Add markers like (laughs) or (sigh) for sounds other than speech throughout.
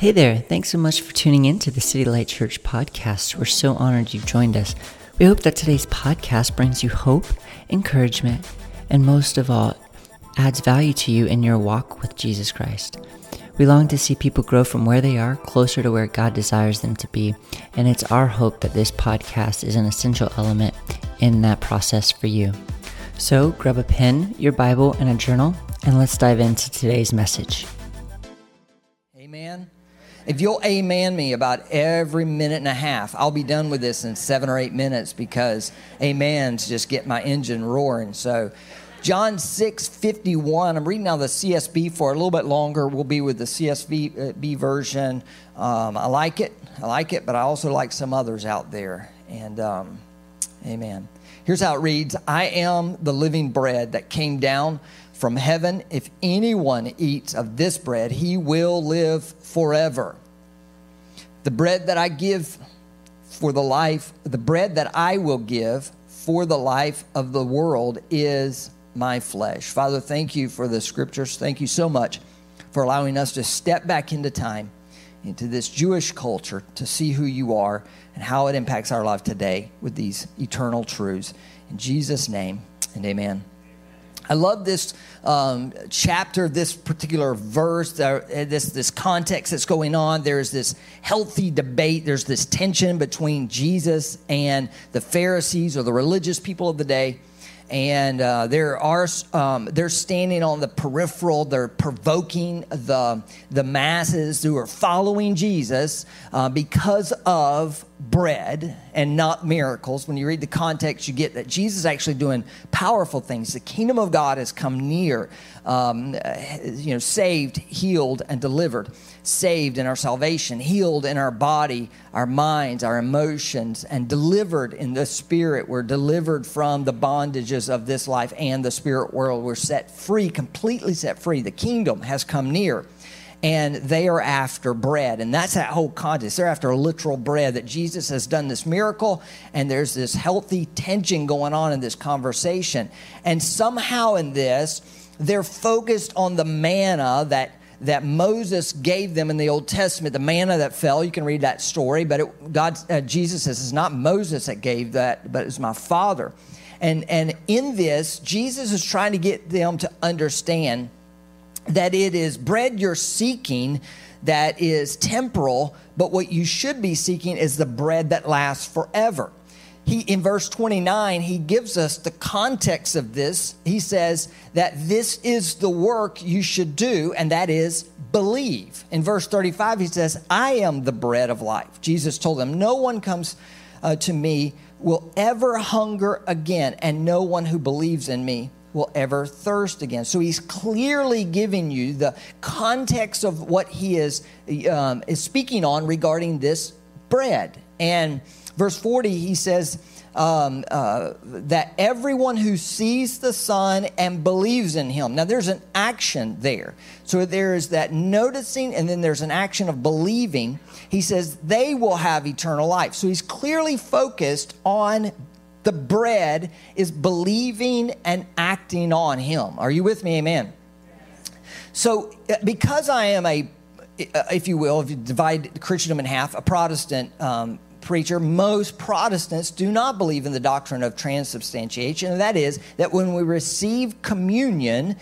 Hey there, thanks so much for tuning in to the City Light Church podcast. We're so honored you've joined us. We hope that today's podcast brings you hope, encouragement, and most of all, adds value to you in your walk with Jesus Christ. We long to see people grow from where they are closer to where God desires them to be, and it's our hope that this podcast is an essential element in that process for you. So grab a pen, your Bible, and a journal, and let's dive into today's message. Amen. If you'll amen me about every minute and a half, I'll be done with this in seven or eight minutes because amens just get my engine roaring. So, John 6 51, I'm reading now the CSB for a little bit longer. We'll be with the CSB uh, version. Um, I like it. I like it, but I also like some others out there. And um, amen. Here's how it reads I am the living bread that came down from heaven. If anyone eats of this bread, he will live forever. The bread that I give for the life, the bread that I will give for the life of the world is my flesh. Father, thank you for the scriptures. Thank you so much for allowing us to step back into time, into this Jewish culture, to see who you are and how it impacts our life today with these eternal truths. In Jesus' name, and amen. I love this um, chapter, this particular verse, uh, this, this context that's going on. There's this healthy debate, there's this tension between Jesus and the Pharisees or the religious people of the day and uh, there are um, they're standing on the peripheral. They're provoking the the masses who are following Jesus uh, because of bread and not miracles. When you read the context, you get that Jesus is actually doing powerful things. The kingdom of God has come near, um, you know, saved, healed, and delivered. Saved in our salvation, healed in our body, our minds, our emotions, and delivered in the spirit. We're delivered from the bondages of this life and the spirit world. We're set free, completely set free. The kingdom has come near and they are after bread. And that's that whole context. They're after literal bread that Jesus has done this miracle, and there's this healthy tension going on in this conversation. And somehow in this, they're focused on the manna that that Moses gave them in the Old Testament, the manna that fell. You can read that story, but it, God, uh, Jesus says it's not Moses that gave that, but it's my Father. And and in this, Jesus is trying to get them to understand that it is bread you're seeking that is temporal, but what you should be seeking is the bread that lasts forever. He, in verse 29, he gives us the context of this. He says that this is the work you should do, and that is believe. In verse 35, he says, I am the bread of life. Jesus told them, No one comes uh, to me will ever hunger again, and no one who believes in me will ever thirst again. So he's clearly giving you the context of what he is, um, is speaking on regarding this bread. And verse 40, he says um, uh, that everyone who sees the Son and believes in him. Now, there's an action there. So there is that noticing, and then there's an action of believing. He says they will have eternal life. So he's clearly focused on the bread is believing and acting on Him. Are you with me? Amen. So, uh, because I am a, uh, if you will, if you divide Christendom in half, a Protestant um, preacher, most Protestants do not believe in the doctrine of transubstantiation. And that is that when we receive communion,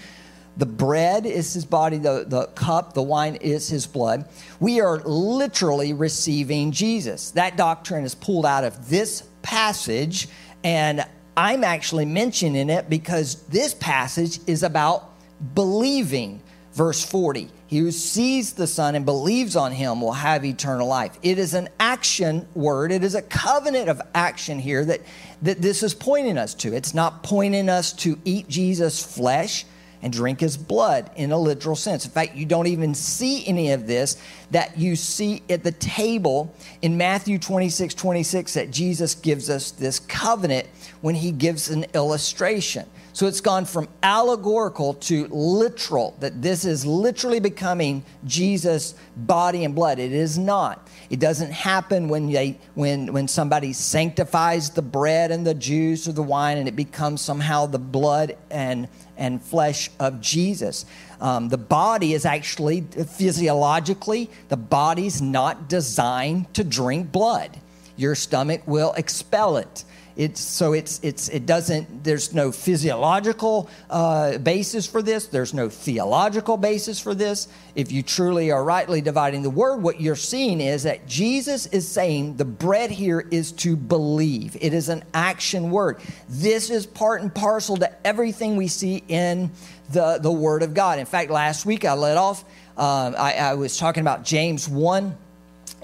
the bread is his body, the, the cup, the wine is his blood. We are literally receiving Jesus. That doctrine is pulled out of this passage and I'm actually mentioning it because this passage is about believing. Verse 40 He who sees the Son and believes on him will have eternal life. It is an action word, it is a covenant of action here that, that this is pointing us to. It's not pointing us to eat Jesus' flesh and drink his blood in a literal sense. In fact, you don't even see any of this that you see at the table in Matthew 26 26 that Jesus gives us this covenant when he gives an illustration. So it's gone from allegorical to literal, that this is literally becoming Jesus' body and blood. It is not. It doesn't happen when, they, when, when somebody sanctifies the bread and the juice or the wine and it becomes somehow the blood and, and flesh of Jesus. Um, the body is actually physiologically, the body's not designed to drink blood. Your stomach will expel it. It's, so it's, it's, it doesn't, there's no physiological uh, basis for this. There's no theological basis for this. If you truly are rightly dividing the word, what you're seeing is that Jesus is saying the bread here is to believe. It is an action word. This is part and parcel to everything we see in the, the word of God. In fact, last week I let off, um, I, I was talking about James 1.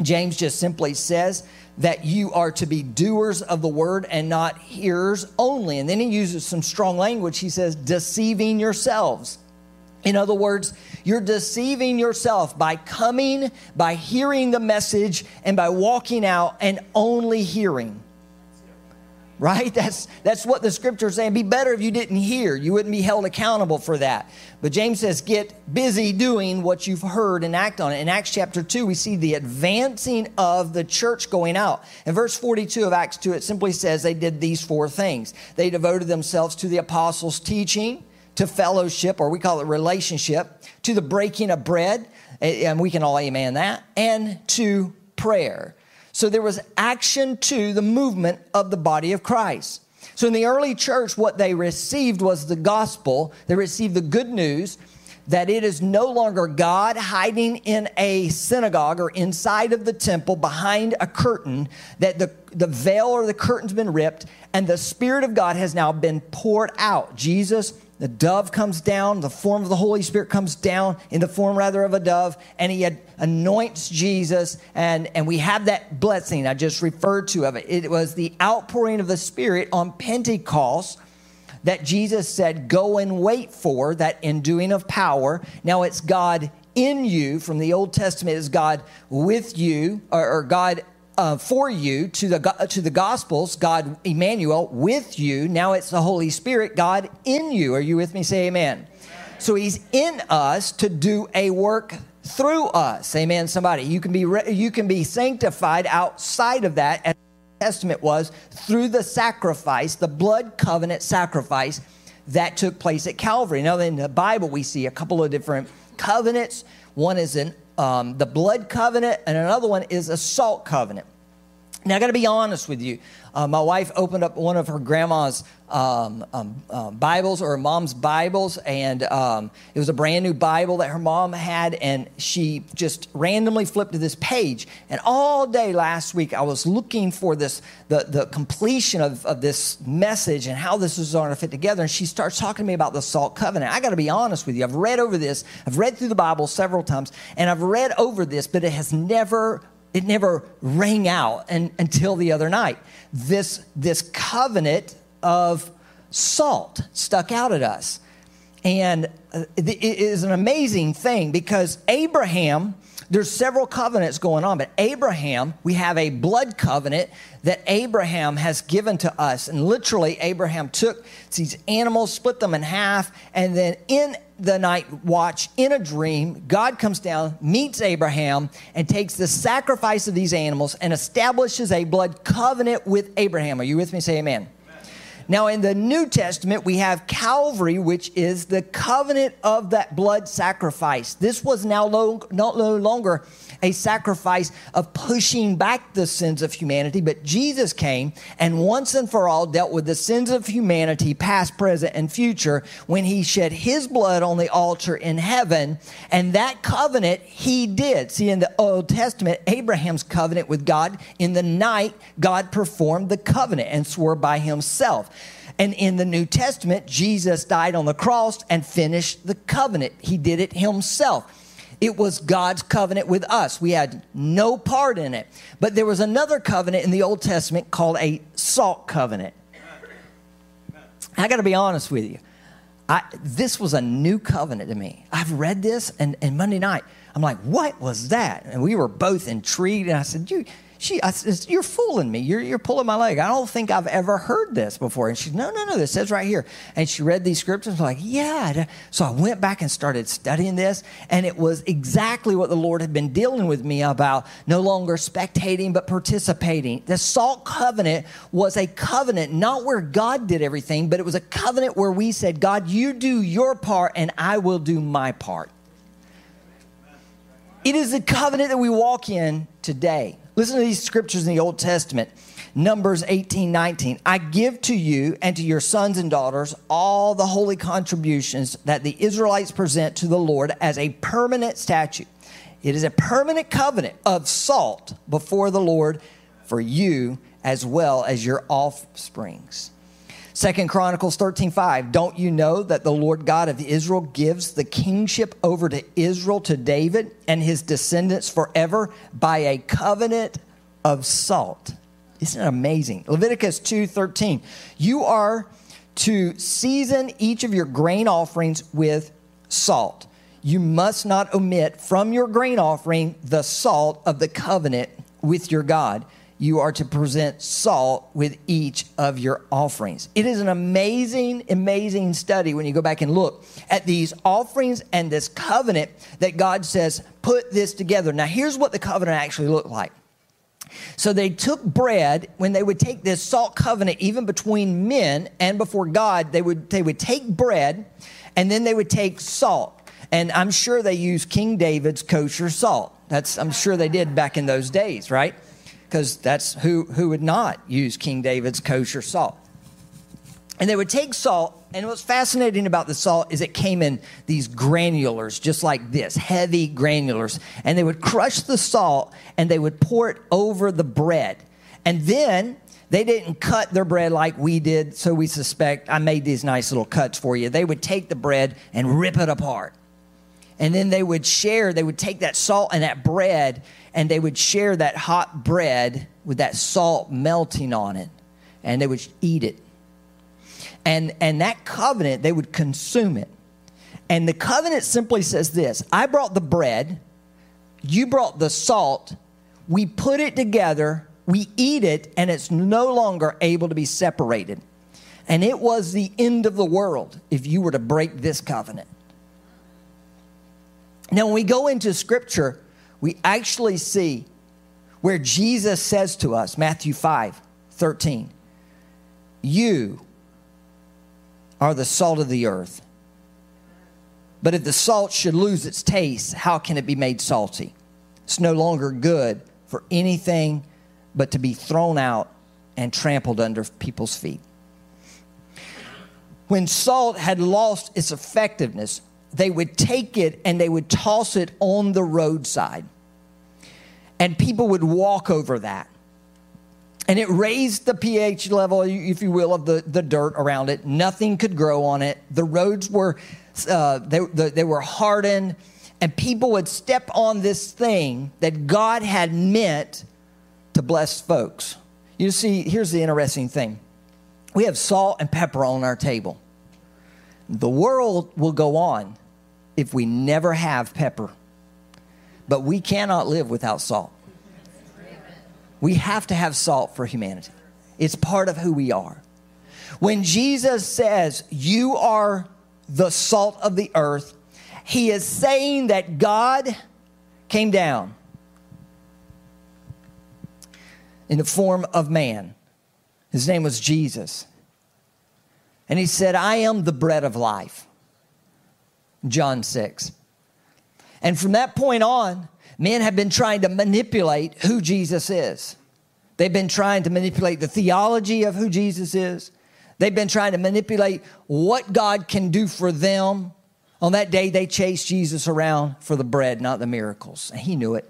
James just simply says, that you are to be doers of the word and not hearers only. And then he uses some strong language. He says, deceiving yourselves. In other words, you're deceiving yourself by coming, by hearing the message, and by walking out and only hearing right? That's, that's what the scripture is saying. It'd be better if you didn't hear. You wouldn't be held accountable for that. But James says, get busy doing what you've heard and act on it. In Acts chapter 2, we see the advancing of the church going out. In verse 42 of Acts 2, it simply says they did these four things. They devoted themselves to the apostles' teaching, to fellowship, or we call it relationship, to the breaking of bread, and we can all amen that, and to prayer. So there was action to the movement of the body of Christ. So in the early church, what they received was the gospel. They received the good news that it is no longer God hiding in a synagogue or inside of the temple behind a curtain, that the, the veil or the curtain's been ripped, and the Spirit of God has now been poured out. Jesus the dove comes down, the form of the Holy Spirit comes down in the form rather of a dove, and he anoints Jesus. And, and we have that blessing I just referred to of it. It was the outpouring of the Spirit on Pentecost that Jesus said, Go and wait for, that enduing of power. Now it's God in you. From the Old Testament is God with you, or, or God uh, for you to the to the Gospels, God Emmanuel with you. Now it's the Holy Spirit, God in you. Are you with me? Say Amen. So He's in us to do a work through us. Amen. Somebody, you can be re- you can be sanctified outside of that, as the Testament was through the sacrifice, the blood covenant sacrifice that took place at Calvary. Now, in the Bible, we see a couple of different covenants. One is an um, the blood covenant, and another one is a salt covenant. Now, I got to be honest with you. Uh, my wife opened up one of her grandma's um, um, uh, Bibles or her mom's Bibles, and um, it was a brand new Bible that her mom had, and she just randomly flipped to this page. And all day last week, I was looking for this the, the completion of, of this message and how this is going to fit together. And she starts talking to me about the Salt Covenant. I got to be honest with you. I've read over this. I've read through the Bible several times, and I've read over this, but it has never it never rang out and, until the other night. This, this covenant of salt stuck out at us. And uh, it is an amazing thing because Abraham, there's several covenants going on, but Abraham, we have a blood covenant that Abraham has given to us. And literally, Abraham took these animals, split them in half, and then in the night watch in a dream, God comes down, meets Abraham, and takes the sacrifice of these animals and establishes a blood covenant with Abraham. Are you with me? Say amen. Now, in the New Testament, we have Calvary, which is the covenant of that blood sacrifice. This was now no, no longer a sacrifice of pushing back the sins of humanity, but Jesus came and once and for all dealt with the sins of humanity, past, present, and future, when he shed his blood on the altar in heaven. And that covenant he did. See, in the Old Testament, Abraham's covenant with God, in the night, God performed the covenant and swore by himself. And in the New Testament, Jesus died on the cross and finished the covenant. He did it himself. It was God's covenant with us. We had no part in it. But there was another covenant in the Old Testament called a salt covenant. I got to be honest with you. I, this was a new covenant to me. I've read this, and, and Monday night, I'm like, what was that? And we were both intrigued. And I said, you, she, I said, You're fooling me. You're, you're pulling my leg. I don't think I've ever heard this before. And she No, no, no. This says right here. And she read these scriptures. like, Yeah. Uh, so I went back and started studying this. And it was exactly what the Lord had been dealing with me about no longer spectating, but participating. The salt covenant was a covenant, not where God did everything, but it was a covenant where we said, God, you do your part and I will do my part. It is the covenant that we walk in today. Listen to these scriptures in the Old Testament. Numbers 18, 19. I give to you and to your sons and daughters all the holy contributions that the Israelites present to the Lord as a permanent statute. It is a permanent covenant of salt before the Lord for you as well as your offsprings. Second Chronicles 13, 5. Don't you know that the Lord God of Israel gives the kingship over to Israel to David and his descendants forever by a covenant of salt? Isn't it amazing? Leviticus 2, 13. You are to season each of your grain offerings with salt. You must not omit from your grain offering the salt of the covenant with your God you are to present salt with each of your offerings. It is an amazing, amazing study when you go back and look at these offerings and this covenant that God says, put this together. Now, here's what the covenant actually looked like. So they took bread when they would take this salt covenant, even between men and before God, they would, they would take bread and then they would take salt. And I'm sure they used King David's kosher salt. That's, I'm sure they did back in those days, right? Because that's who, who would not use King David's kosher salt. And they would take salt, and what's fascinating about the salt is it came in these granulars, just like this, heavy granulars. And they would crush the salt and they would pour it over the bread. And then they didn't cut their bread like we did, so we suspect I made these nice little cuts for you. They would take the bread and rip it apart. And then they would share, they would take that salt and that bread and they would share that hot bread with that salt melting on it, and they would eat it. And, and that covenant, they would consume it. And the covenant simply says this I brought the bread, you brought the salt, we put it together, we eat it, and it's no longer able to be separated. And it was the end of the world if you were to break this covenant. Now, when we go into scripture, we actually see where Jesus says to us, Matthew 5 13, You are the salt of the earth. But if the salt should lose its taste, how can it be made salty? It's no longer good for anything but to be thrown out and trampled under people's feet. When salt had lost its effectiveness, they would take it and they would toss it on the roadside and people would walk over that. And it raised the pH level, if you will, of the, the dirt around it. Nothing could grow on it. The roads were, uh, they, the, they were hardened, and people would step on this thing that God had meant to bless folks. You see, here's the interesting thing we have salt and pepper on our table. The world will go on if we never have pepper but we cannot live without salt. We have to have salt for humanity. It's part of who we are. When Jesus says, You are the salt of the earth, he is saying that God came down in the form of man. His name was Jesus. And he said, I am the bread of life. John 6. And from that point on, men have been trying to manipulate who Jesus is. They've been trying to manipulate the theology of who Jesus is. They've been trying to manipulate what God can do for them. On that day, they chased Jesus around for the bread, not the miracles. And he knew it.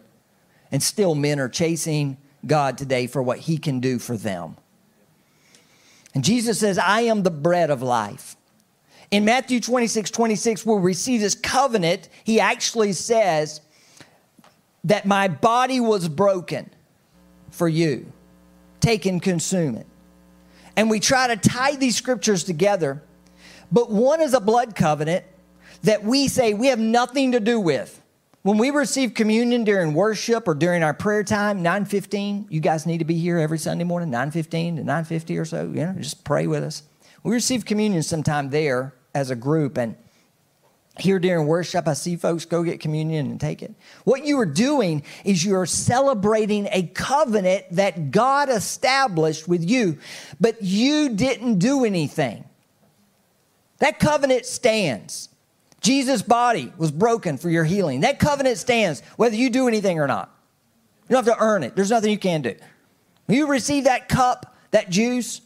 And still, men are chasing God today for what he can do for them. And Jesus says, I am the bread of life. In Matthew 26, 26, where we see this covenant, he actually says that my body was broken for you. Take and consume it. And we try to tie these scriptures together, but one is a blood covenant that we say we have nothing to do with. when we receive communion during worship or during our prayer time, 9:15, you guys need to be here every Sunday morning, 9:15 to 9:50 or so. You know, just pray with us. We receive communion sometime there as a group, and here during worship, I see folks go get communion and take it. What you are doing is you are celebrating a covenant that God established with you, but you didn't do anything. That covenant stands. Jesus' body was broken for your healing. That covenant stands whether you do anything or not. You don't have to earn it, there's nothing you can do. You receive that cup, that juice,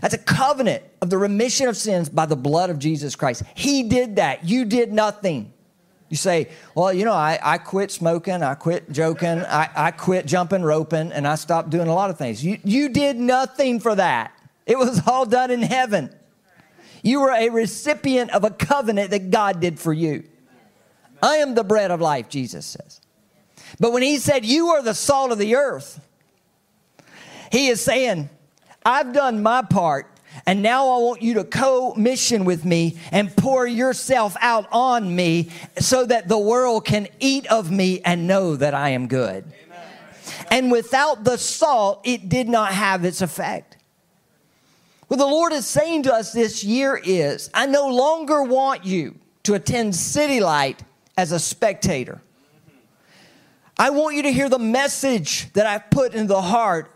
that's a covenant of the remission of sins by the blood of Jesus Christ. He did that. You did nothing. You say, well, you know, I, I quit smoking, I quit joking, I, I quit jumping roping, and I stopped doing a lot of things. You, you did nothing for that. It was all done in heaven. You were a recipient of a covenant that God did for you. I am the bread of life, Jesus says. But when he said, You are the salt of the earth, he is saying, I've done my part, and now I want you to co mission with me and pour yourself out on me so that the world can eat of me and know that I am good. Amen. And without the salt, it did not have its effect. What the Lord is saying to us this year is I no longer want you to attend City Light as a spectator. I want you to hear the message that I've put in the heart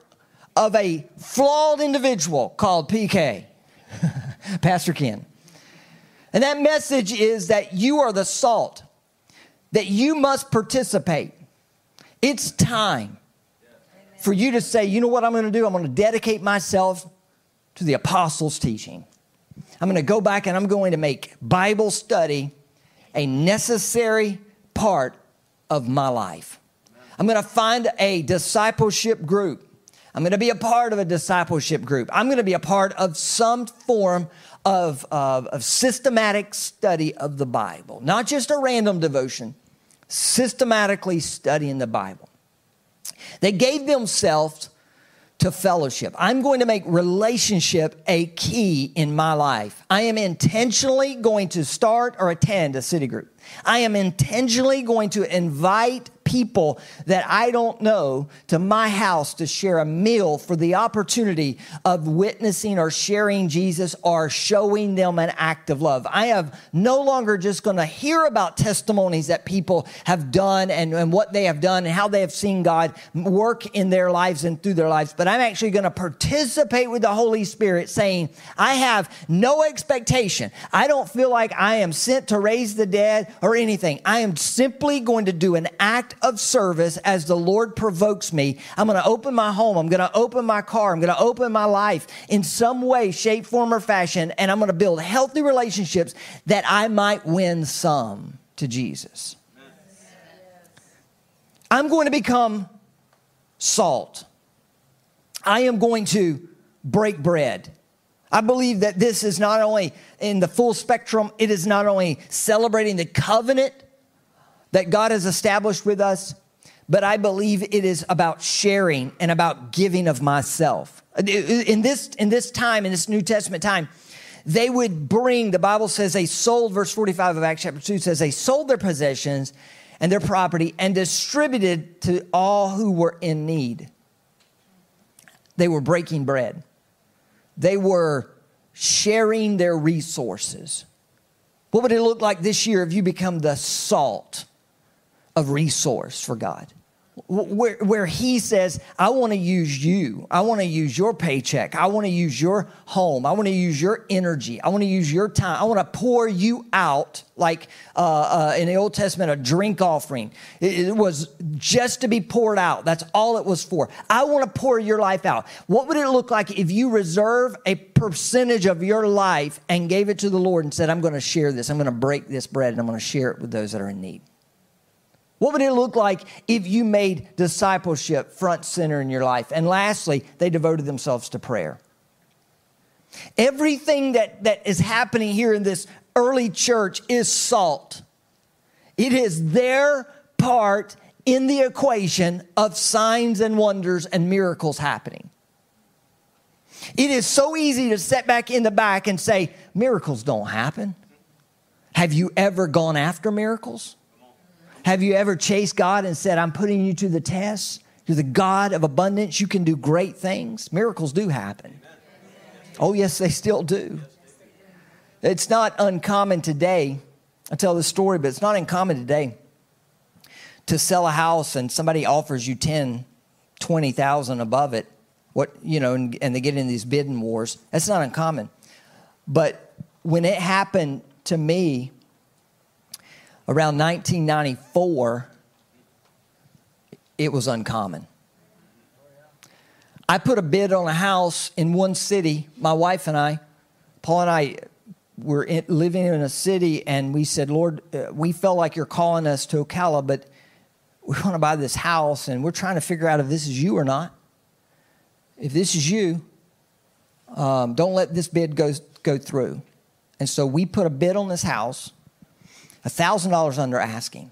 of a flawed individual called PK, (laughs) Pastor Ken. And that message is that you are the salt, that you must participate. It's time for you to say, you know what I'm going to do? I'm going to dedicate myself to the apostles' teaching. I'm going to go back and I'm going to make Bible study a necessary part of my life. I'm going to find a discipleship group. I'm going to be a part of a discipleship group. I'm going to be a part of some form of, of, of systematic study of the Bible, not just a random devotion, systematically studying the Bible. They gave themselves to fellowship. I'm going to make relationship a key in my life. I am intentionally going to start or attend a city group. I am intentionally going to invite people that I don't know to my house to share a meal for the opportunity of witnessing or sharing Jesus or showing them an act of love. I am no longer just going to hear about testimonies that people have done and, and what they have done and how they have seen God work in their lives and through their lives, but I'm actually going to participate with the Holy Spirit saying, I have no expectation. I don't feel like I am sent to raise the dead or anything. I am simply going to do an act of service as the Lord provokes me. I'm going to open my home. I'm going to open my car. I'm going to open my life in some way, shape, form, or fashion. And I'm going to build healthy relationships that I might win some to Jesus. I'm going to become salt. I am going to break bread. I believe that this is not only in the full spectrum, it is not only celebrating the covenant that God has established with us, but I believe it is about sharing and about giving of myself. In this, in this time, in this New Testament time, they would bring, the Bible says they sold, verse 45 of Acts chapter 2 says they sold their possessions and their property and distributed to all who were in need. They were breaking bread. They were sharing their resources. What would it look like this year if you become the salt of resource for God? where, where he says, I want to use you. I want to use your paycheck. I want to use your home. I want to use your energy. I want to use your time. I want to pour you out like uh, uh, in the Old Testament, a drink offering. It, it was just to be poured out. That's all it was for. I want to pour your life out. What would it look like if you reserve a percentage of your life and gave it to the Lord and said, I'm going to share this. I'm going to break this bread and I'm going to share it with those that are in need? What would it look like if you made discipleship front center in your life? And lastly, they devoted themselves to prayer. Everything that, that is happening here in this early church is salt. It is their part in the equation of signs and wonders and miracles happening. It is so easy to sit back in the back and say, miracles don't happen. Have you ever gone after miracles? Have you ever chased God and said, I'm putting you to the test? You're the God of abundance. You can do great things. Miracles do happen. Oh, yes, they still do. It's not uncommon today. I tell this story, but it's not uncommon today to sell a house and somebody offers you 10, 20,000 above it. What, you know, and, and they get in these bidding wars. That's not uncommon. But when it happened to me around 1994, it was uncommon. I put a bid on a house in one city, my wife and I, Paul and I were in, living in a city, and we said, Lord, uh, we felt like you're calling us to Ocala, but we want to buy this house, and we're trying to figure out if this is you or not. If this is you, um, don't let this bid go, go through. And so we put a bid on this house, $1,000 under asking.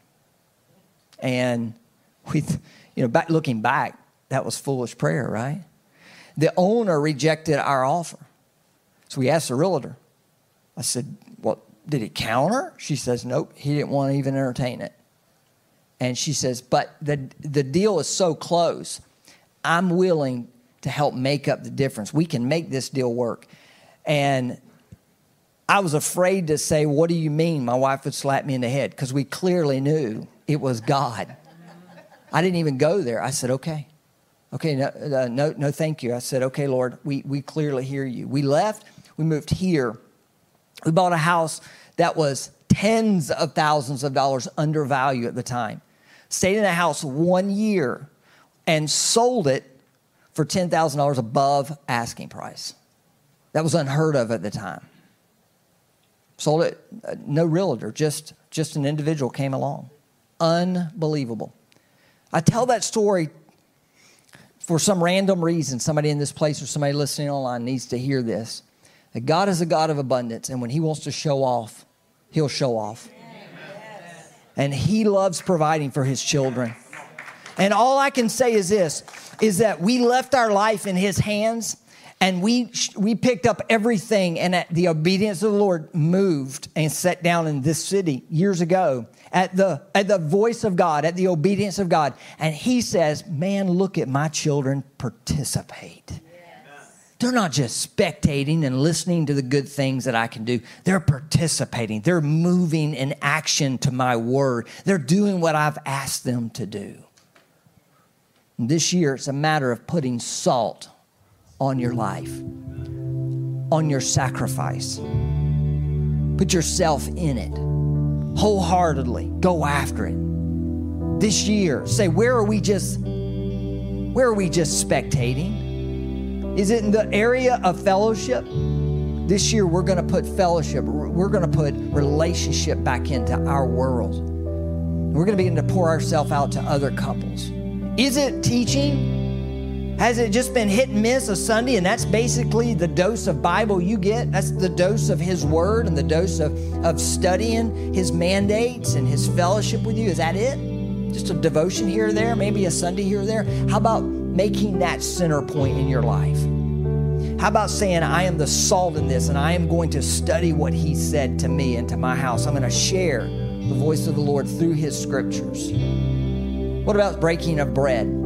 And we, you know, back, looking back, that was foolish prayer, right? The owner rejected our offer. So we asked the realtor. I said, Well, did he counter? She says, Nope, he didn't want to even entertain it. And she says, But the, the deal is so close. I'm willing to help make up the difference. We can make this deal work. And I was afraid to say, What do you mean? My wife would slap me in the head because we clearly knew it was God. I didn't even go there. I said, Okay. Okay, no, uh, no, no, thank you. I said, Okay, Lord, we, we clearly hear you. We left, we moved here. We bought a house that was tens of thousands of dollars under value at the time. Stayed in a house one year and sold it for $10,000 above asking price. That was unheard of at the time. Sold it, uh, no realtor, just, just an individual came along. Unbelievable. I tell that story for some random reason. Somebody in this place or somebody listening online needs to hear this. That God is a God of abundance, and when He wants to show off, He'll show off. And He loves providing for His children. And all I can say is this is that we left our life in His hands and we we picked up everything and at the obedience of the lord moved and sat down in this city years ago at the at the voice of god at the obedience of god and he says man look at my children participate they're not just spectating and listening to the good things that I can do. They're participating. They're moving in action to my word. They're doing what I've asked them to do. And this year, it's a matter of putting salt on your life, on your sacrifice. Put yourself in it wholeheartedly. Go after it. This year, say, where are we just where are we just spectating? Is it in the area of fellowship? This year we're going to put fellowship, we're going to put relationship back into our world. We're going to begin to pour ourselves out to other couples. Is it teaching? Has it just been hit and miss a Sunday and that's basically the dose of Bible you get? That's the dose of His Word and the dose of, of studying His mandates and His fellowship with you? Is that it? Just a devotion here or there, maybe a Sunday here or there? How about making that center point in your life? How about saying, I am the salt in this and I am going to study what He said to me and to my house? I'm going to share the voice of the Lord through His scriptures. What about breaking of bread?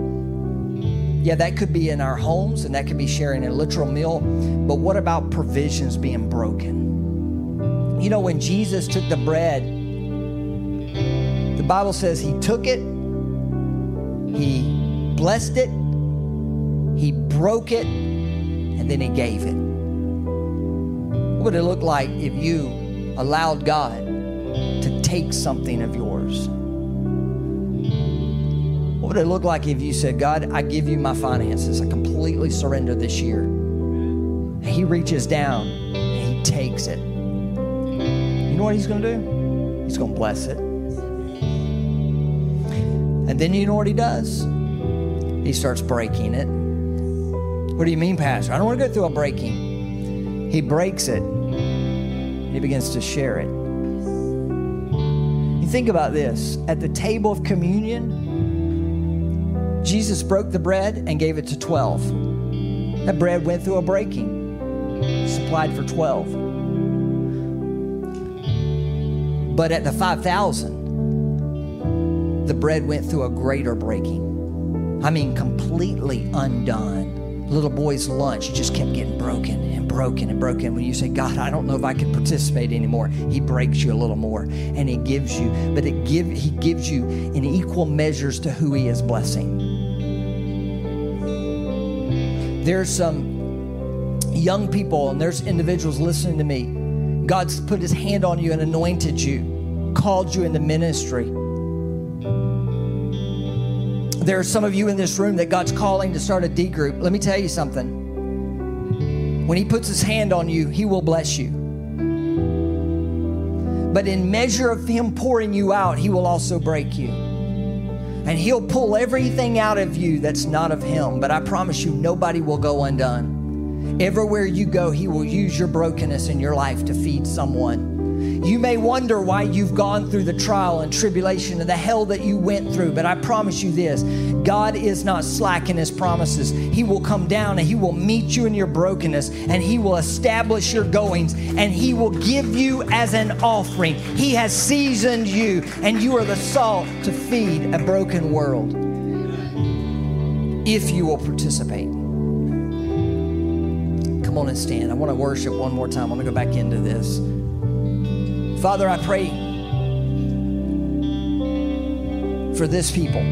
Yeah, that could be in our homes and that could be sharing a literal meal. But what about provisions being broken? You know, when Jesus took the bread, the Bible says he took it, he blessed it, he broke it, and then he gave it. What would it look like if you allowed God to take something of yours? Would it look like if you said, God, I give you my finances. I completely surrender this year. And he reaches down and he takes it. You know what he's going to do? He's going to bless it. And then you know what he does? He starts breaking it. What do you mean, Pastor? I don't want to go through a breaking. He breaks it. and He begins to share it. You think about this at the table of communion, Jesus broke the bread and gave it to 12. That bread went through a breaking, supplied for 12. But at the 5,000, the bread went through a greater breaking. I mean, completely undone. Little boy's lunch just kept getting broken and broken and broken. When you say, God, I don't know if I can participate anymore, He breaks you a little more and He gives you, but it give He gives you in equal measures to who He is blessing. There's some young people and there's individuals listening to me. God's put His hand on you and anointed you, called you into ministry there are some of you in this room that God's calling to start a D group. Let me tell you something. When He puts His hand on you, He will bless you. But in measure of Him pouring you out, He will also break you. And He'll pull everything out of you that's not of Him. But I promise you, nobody will go undone. Everywhere you go, He will use your brokenness in your life to feed someone. You may wonder why you've gone through the trial and tribulation and the hell that you went through, but I promise you this God is not slack in His promises. He will come down and He will meet you in your brokenness and He will establish your goings and He will give you as an offering. He has seasoned you and you are the salt to feed a broken world if you will participate. Come on and stand. I want to worship one more time. I want to go back into this. Father, I pray for this people.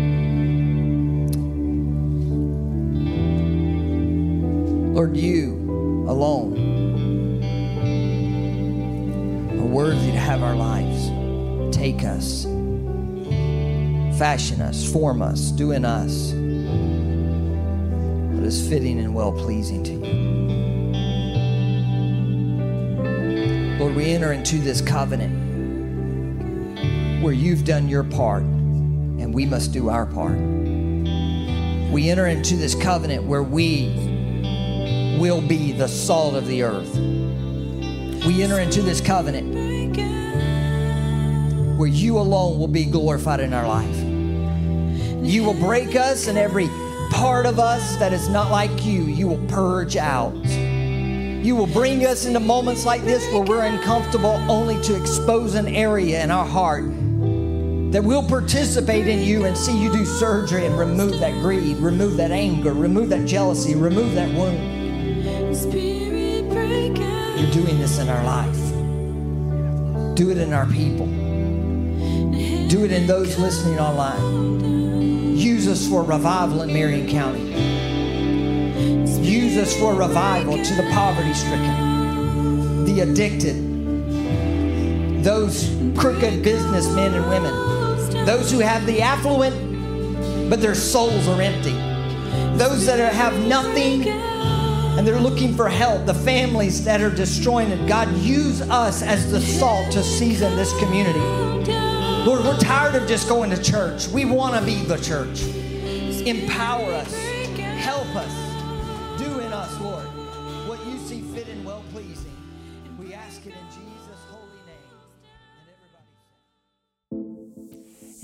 Lord, you alone are worthy to have our lives. Take us, fashion us, form us, do in us what is fitting and well pleasing to you. Lord, we enter into this covenant where you've done your part and we must do our part. We enter into this covenant where we will be the salt of the earth. We enter into this covenant where you alone will be glorified in our life. You will break us and every part of us that is not like you, you will purge out. You will bring us into moments like this where we're uncomfortable only to expose an area in our heart that we'll participate in you and see you do surgery and remove that greed, remove that anger, remove that jealousy, remove that wound. You're doing this in our life. Do it in our people. Do it in those listening online. Use us for revival in Marion County. Use us for revival to the poverty stricken, the addicted, those crooked businessmen and women, those who have the affluent, but their souls are empty, those that are, have nothing and they're looking for help, the families that are destroying it. God, use us as the salt to season this community. Lord, we're tired of just going to church. We want to be the church. Empower us,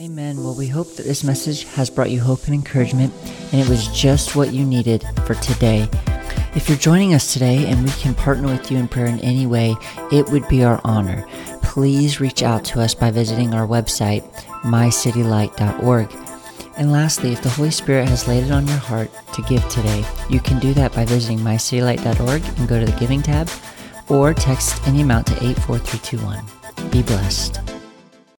Amen. Well, we hope that this message has brought you hope and encouragement, and it was just what you needed for today. If you're joining us today and we can partner with you in prayer in any way, it would be our honor. Please reach out to us by visiting our website, mycitylight.org. And lastly, if the Holy Spirit has laid it on your heart to give today, you can do that by visiting mycitylight.org and go to the giving tab or text any amount to 84321. Be blessed.